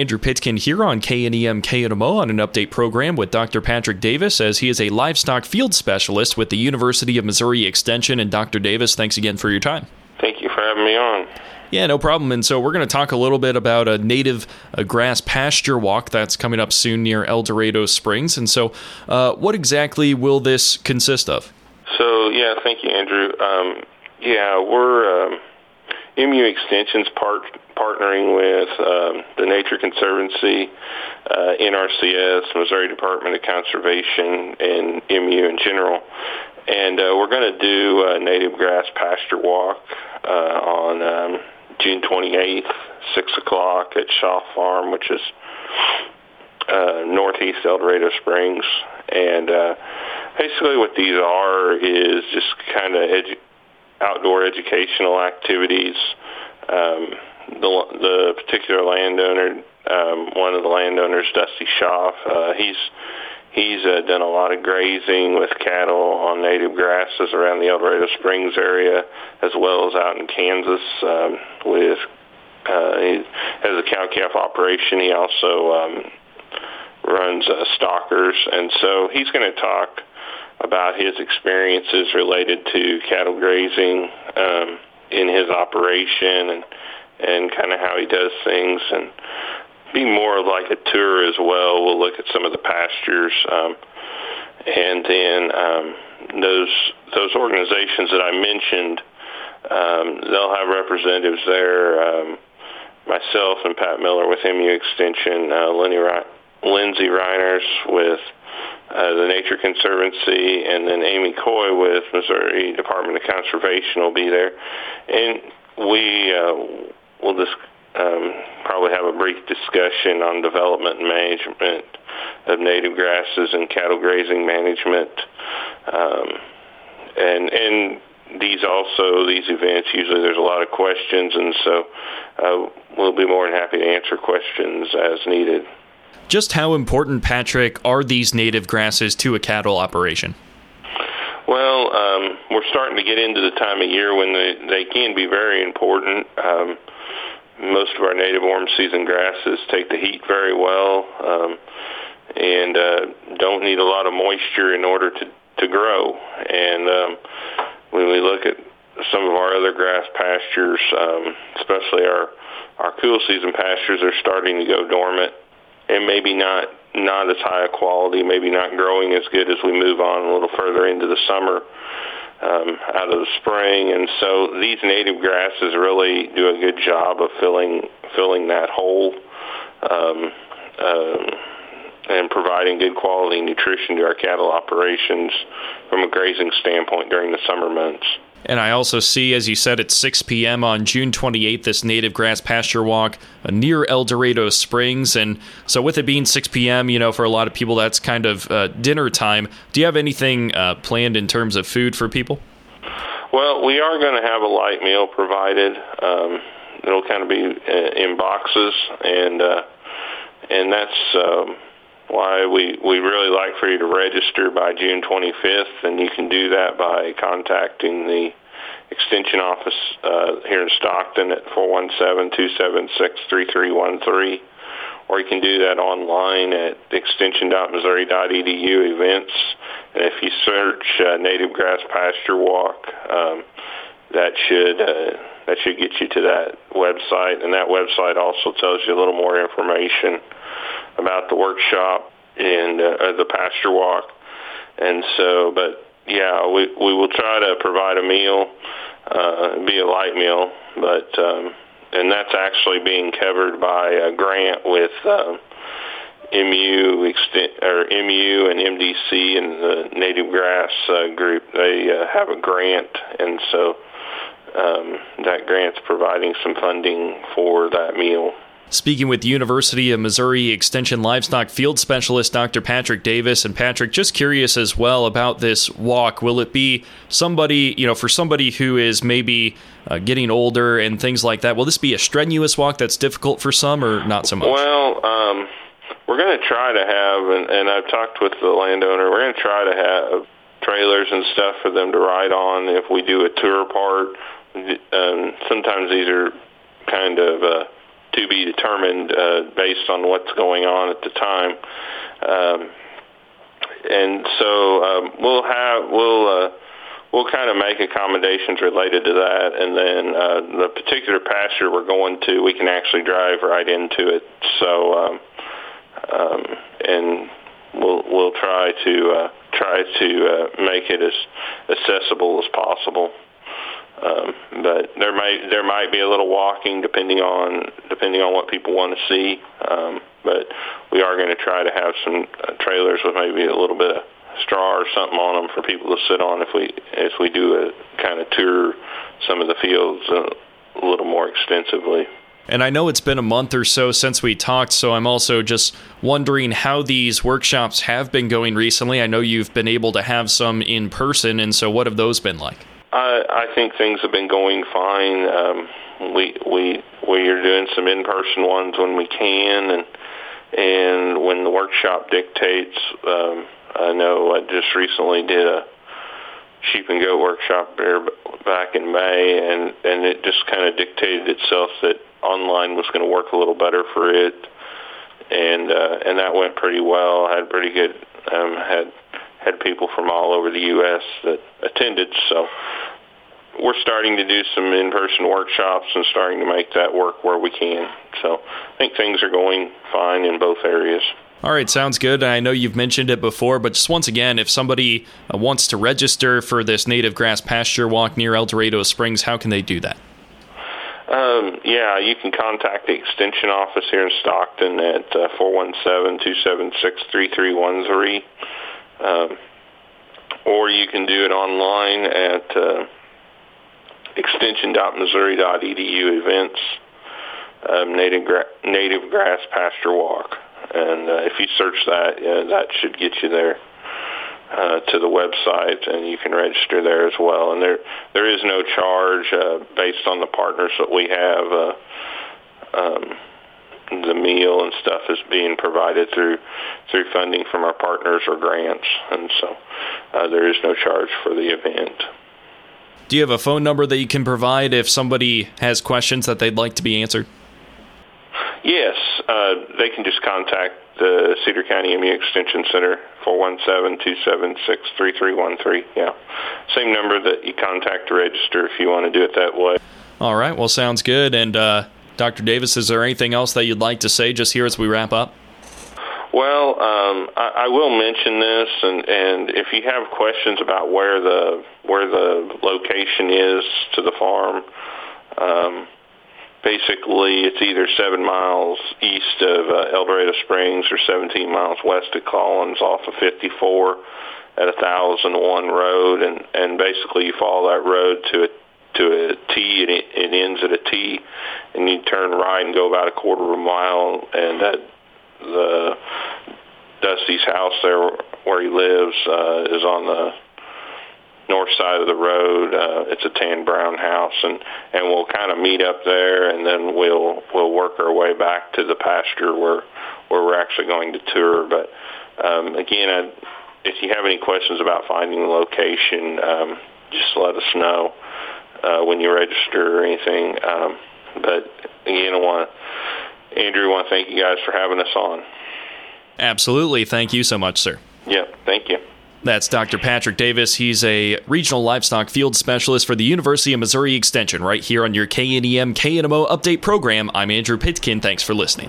Andrew Pitkin here on KNEM KNMO on an update program with Dr. Patrick Davis as he is a livestock field specialist with the University of Missouri Extension. And Dr. Davis, thanks again for your time. Thank you for having me on. Yeah, no problem. And so we're going to talk a little bit about a native uh, grass pasture walk that's coming up soon near El Dorado Springs. And so, uh, what exactly will this consist of? So, yeah, thank you, Andrew. Um, yeah, we're um, MU Extension's part, partnering with um, the Nature Conservancy, uh, NRCS, Missouri Department of Conservation, and MU in general. And uh, we're going to do a native grass pasture walk uh, on um, June 28th, 6 o'clock at Shaw Farm, which is uh, northeast El Dorado Springs. And uh, basically what these are is just kind of edu- outdoor educational activities. Um, the, the particular landowner, um, one of the landowners, Dusty Schaff, uh, he's he's uh, done a lot of grazing with cattle on native grasses around the El Dorado Springs area, as well as out in Kansas um, with. Uh, he has a cow calf operation. He also um, runs uh, stockers, and so he's going to talk about his experiences related to cattle grazing um, in his operation and and kind of how he does things and be more like a tour as well. We'll look at some of the pastures um, and then um, those those organizations that I mentioned. Um, they'll have representatives there. Um, myself and Pat Miller with MU Extension, uh, Lenny Lindsay Reiners with uh, the Nature Conservancy, and then Amy Coy with Missouri Department of Conservation will be there, and we uh, will just um, probably have a brief discussion on development and management of native grasses and cattle grazing management, um, and and these also these events usually there's a lot of questions, and so uh, we'll be more than happy to answer questions as needed. Just how important, Patrick, are these native grasses to a cattle operation? Well, um, we're starting to get into the time of year when they, they can be very important. Um, most of our native warm season grasses take the heat very well um, and uh, don't need a lot of moisture in order to, to grow. And um, when we look at some of our other grass pastures, um, especially our, our cool season pastures, are starting to go dormant and maybe not not as high a quality, maybe not growing as good as we move on a little further into the summer um, out of the spring. And so these native grasses really do a good job of filling filling that hole um, um, and providing good quality nutrition to our cattle operations from a grazing standpoint during the summer months. And I also see, as you said, at 6 p.m. on June 28th, this native grass pasture walk uh, near El Dorado Springs. And so, with it being 6 p.m., you know, for a lot of people, that's kind of uh, dinner time. Do you have anything uh, planned in terms of food for people? Well, we are going to have a light meal provided. Um, it'll kind of be uh, in boxes, and uh, and that's. Um, why we, we really like for you to register by June 25th, and you can do that by contacting the extension office uh, here in Stockton at 417-276-3313, or you can do that online at extension.missouri.edu events. And if you search uh, Native Grass Pasture Walk, um, that should uh, that should get you to that website, and that website also tells you a little more information about the workshop and uh, the pasture walk. And so, but yeah, we we will try to provide a meal, uh, be a light meal, but um, and that's actually being covered by a grant with. Uh, MU extent, or MU and MDC and the Native Grass uh, group they uh, have a grant, and so um, that grant's providing some funding for that meal. Speaking with University of Missouri Extension Livestock Field Specialist Dr. Patrick Davis. And Patrick, just curious as well about this walk. Will it be somebody, you know, for somebody who is maybe uh, getting older and things like that, will this be a strenuous walk that's difficult for some or not so much? Well, um, we're going to try to have, and, and I've talked with the landowner, we're going to try to have trailers and stuff for them to ride on if we do a tour part. Um, sometimes these are kind of. Uh, to be determined uh, based on what's going on at the time. Um, and so um, we'll have we'll uh, we'll kind of make accommodations related to that, and then uh, the particular pasture we're going to, we can actually drive right into it. So um, um, and we'll we'll try to uh, try to uh, make it as accessible as possible. Um, but there might there might be a little walking depending on depending on what people want to see. Um, but we are going to try to have some uh, trailers with maybe a little bit of straw or something on them for people to sit on if we if we do a kind of tour some of the fields a, a little more extensively. And I know it's been a month or so since we talked, so I'm also just wondering how these workshops have been going recently. I know you've been able to have some in person, and so what have those been like? I, I think things have been going fine. Um, we we we are doing some in-person ones when we can, and and when the workshop dictates. Um, I know I just recently did a sheep and goat workshop there back in May, and and it just kind of dictated itself that online was going to work a little better for it, and uh, and that went pretty well. I had pretty good um, had had people from all over the U.S. that attended. So we're starting to do some in-person workshops and starting to make that work where we can. So I think things are going fine in both areas. All right, sounds good. I know you've mentioned it before, but just once again, if somebody uh, wants to register for this native grass pasture walk near El Dorado Springs, how can they do that? Um, yeah, you can contact the extension office here in Stockton at uh, 417-276-3313. Um, or you can do it online at uh, extension.missouri.edu events, um, native, gra- native grass pasture walk. And uh, if you search that, yeah, that should get you there uh, to the website, and you can register there as well. And there there is no charge uh, based on the partners that we have. Uh, um, the meal and stuff is being provided through through funding from our partners or grants, and so uh, there is no charge for the event. Do you have a phone number that you can provide if somebody has questions that they'd like to be answered? Yes, uh, they can just contact the Cedar County MU Extension Center, 417-276-3313. Yeah, same number that you contact to register if you want to do it that way. All right, well, sounds good. And uh, Dr. Davis, is there anything else that you'd like to say just here as we wrap up? Well, um, I, I will mention this, and, and if you have questions about where the where the location is to the farm, um, basically it's either seven miles east of uh, El Dorado Springs or 17 miles west of Collins off of 54 at a 1001 road, and and basically you follow that road to a to a T, and it, it ends at a T, and you turn right and go about a quarter of a mile, and that the Dusty's house there where he lives uh, is on the north side of the road. Uh, it's a tan brown house, and and we'll kind of meet up there, and then we'll we'll work our way back to the pasture where where we're actually going to tour. But um, again, I, if you have any questions about finding the location, um, just let us know uh, when you register or anything. Um, but again, I want Andrew, I want to thank you guys for having us on. Absolutely. Thank you so much, sir. Yeah, thank you. That's Dr. Patrick Davis. He's a regional livestock field specialist for the University of Missouri Extension right here on your KNEM KNMO update program. I'm Andrew Pitkin. Thanks for listening.